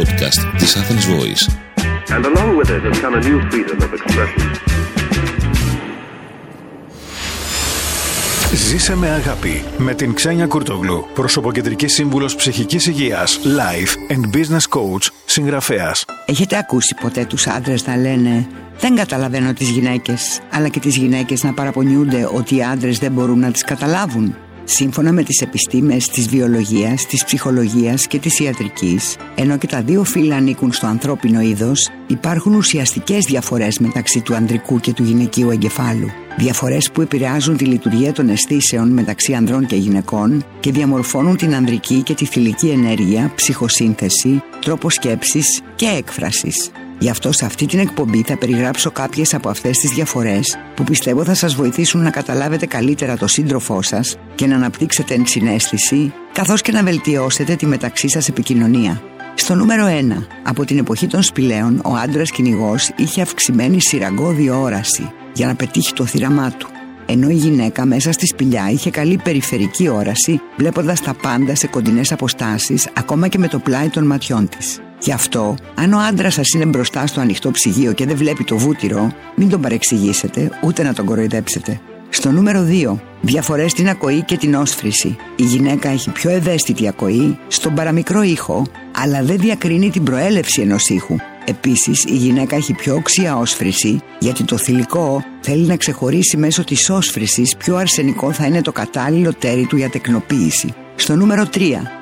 podcast της Athens Voice. And along with it has come a new freedom of expression. Ζήσε με αγάπη με την Ξένια Κουρτογλου, προσωποκεντρική σύμβουλος ψυχικής υγείας, life and business coach, συγγραφέας. Έχετε ακούσει ποτέ τους άντρες να λένε «Δεν καταλαβαίνω τις γυναίκες», αλλά και τις γυναίκες να παραπονιούνται ότι οι άντρες δεν μπορούν να τις καταλάβουν. Σύμφωνα με τις επιστήμες της βιολογίας, της ψυχολογίας και της ιατρικής, ενώ και τα δύο φύλλα ανήκουν στο ανθρώπινο είδος, υπάρχουν ουσιαστικές διαφορές μεταξύ του ανδρικού και του γυναικείου εγκεφάλου. Διαφορές που επηρεάζουν τη λειτουργία των αισθήσεων μεταξύ ανδρών και γυναικών και διαμορφώνουν την ανδρική και τη θηλυκή ενέργεια, ψυχοσύνθεση, τρόπο σκέψης και έκφρασης. Γι' αυτό σε αυτή την εκπομπή θα περιγράψω κάποιες από αυτές τις διαφορές που πιστεύω θα σας βοηθήσουν να καταλάβετε καλύτερα το σύντροφό σας και να αναπτύξετε ενσυναίσθηση καθώς και να βελτιώσετε τη μεταξύ σας επικοινωνία. Στο νούμερο 1. Από την εποχή των σπηλαίων, ο άντρας κυνηγός είχε αυξημένη σειραγκώδη όραση για να πετύχει το θύραμά του. Ενώ η γυναίκα μέσα στη σπηλιά είχε καλή περιφερική όραση, βλέποντας τα πάντα σε κοντινές αποστάσεις, ακόμα και με το πλάι των ματιών της. Γι' αυτό, αν ο άντρας σας είναι μπροστά στο ανοιχτό ψυγείο και δεν βλέπει το βούτυρο, μην τον παρεξηγήσετε ούτε να τον κοροϊδέψετε. Στο νούμερο 2. Διαφορές στην ακοή και την όσφρηση. Η γυναίκα έχει πιο ευαίσθητη ακοή στον παραμικρό ήχο, αλλά δεν διακρίνει την προέλευση ενός ήχου. Επίσης, η γυναίκα έχει πιο οξία όσφρηση, γιατί το θηλυκό θέλει να ξεχωρίσει μέσω της όσφρηση ποιο αρσενικό θα είναι το κατάλληλο τέρι του για τεκνοποίηση. Στο νούμερο 3.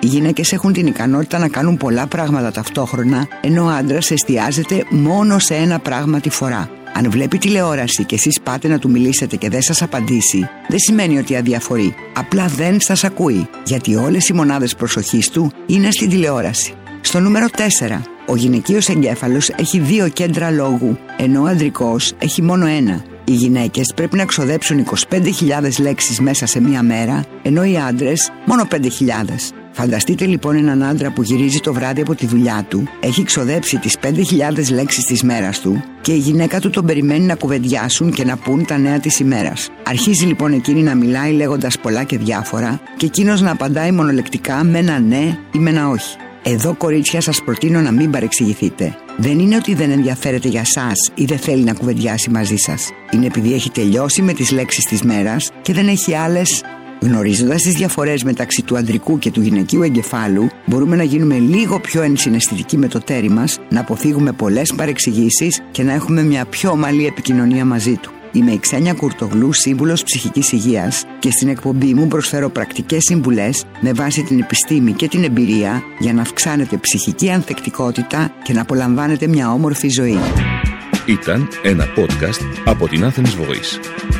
Οι γυναίκες έχουν την ικανότητα να κάνουν πολλά πράγματα ταυτόχρονα, ενώ ο άντρας εστιάζεται μόνο σε ένα πράγμα τη φορά. Αν βλέπει τηλεόραση και εσείς πάτε να του μιλήσετε και δεν σας απαντήσει, δεν σημαίνει ότι αδιαφορεί. Απλά δεν σας ακούει, γιατί όλες οι μονάδες προσοχής του είναι στην τηλεόραση. Στο νούμερο 4. Ο γυναικείος εγκέφαλος έχει δύο κέντρα λόγου, ενώ ο ανδρικός έχει μόνο ένα. Οι γυναίκες πρέπει να ξοδέψουν 25.000 λέξεις μέσα σε μία μέρα, ενώ οι άντρες μόνο 5.000. Φανταστείτε λοιπόν έναν άντρα που γυρίζει το βράδυ από τη δουλειά του, έχει ξοδέψει τις 5.000 λέξεις της μέρας του και η γυναίκα του τον περιμένει να κουβεντιάσουν και να πούν τα νέα της ημέρας. Αρχίζει λοιπόν εκείνη να μιλάει λέγοντας πολλά και διάφορα και εκείνος να απαντάει μονολεκτικά με ένα ναι ή με ένα όχι. Εδώ κορίτσια σας προτείνω να μην παρεξηγηθείτε. Δεν είναι ότι δεν ενδιαφέρεται για σας ή δεν θέλει να κουβεντιάσει μαζί σας. Είναι επειδή έχει τελειώσει με τις λέξεις της μέρας και δεν έχει άλλες Γνωρίζοντας τις διαφορές μεταξύ του ανδρικού και του γυναικείου εγκεφάλου, μπορούμε να γίνουμε λίγο πιο ενσυναισθητικοί με το τέρι μας, να αποφύγουμε πολλές παρεξηγήσεις και να έχουμε μια πιο ομαλή επικοινωνία μαζί του. Είμαι η Ξένια Κουρτογλού, σύμβουλος ψυχικής υγείας και στην εκπομπή μου προσφέρω πρακτικές συμβουλές με βάση την επιστήμη και την εμπειρία για να αυξάνετε ψυχική ανθεκτικότητα και να απολαμβάνετε μια όμορφη ζωή. Ήταν ένα podcast από την Athens Voice.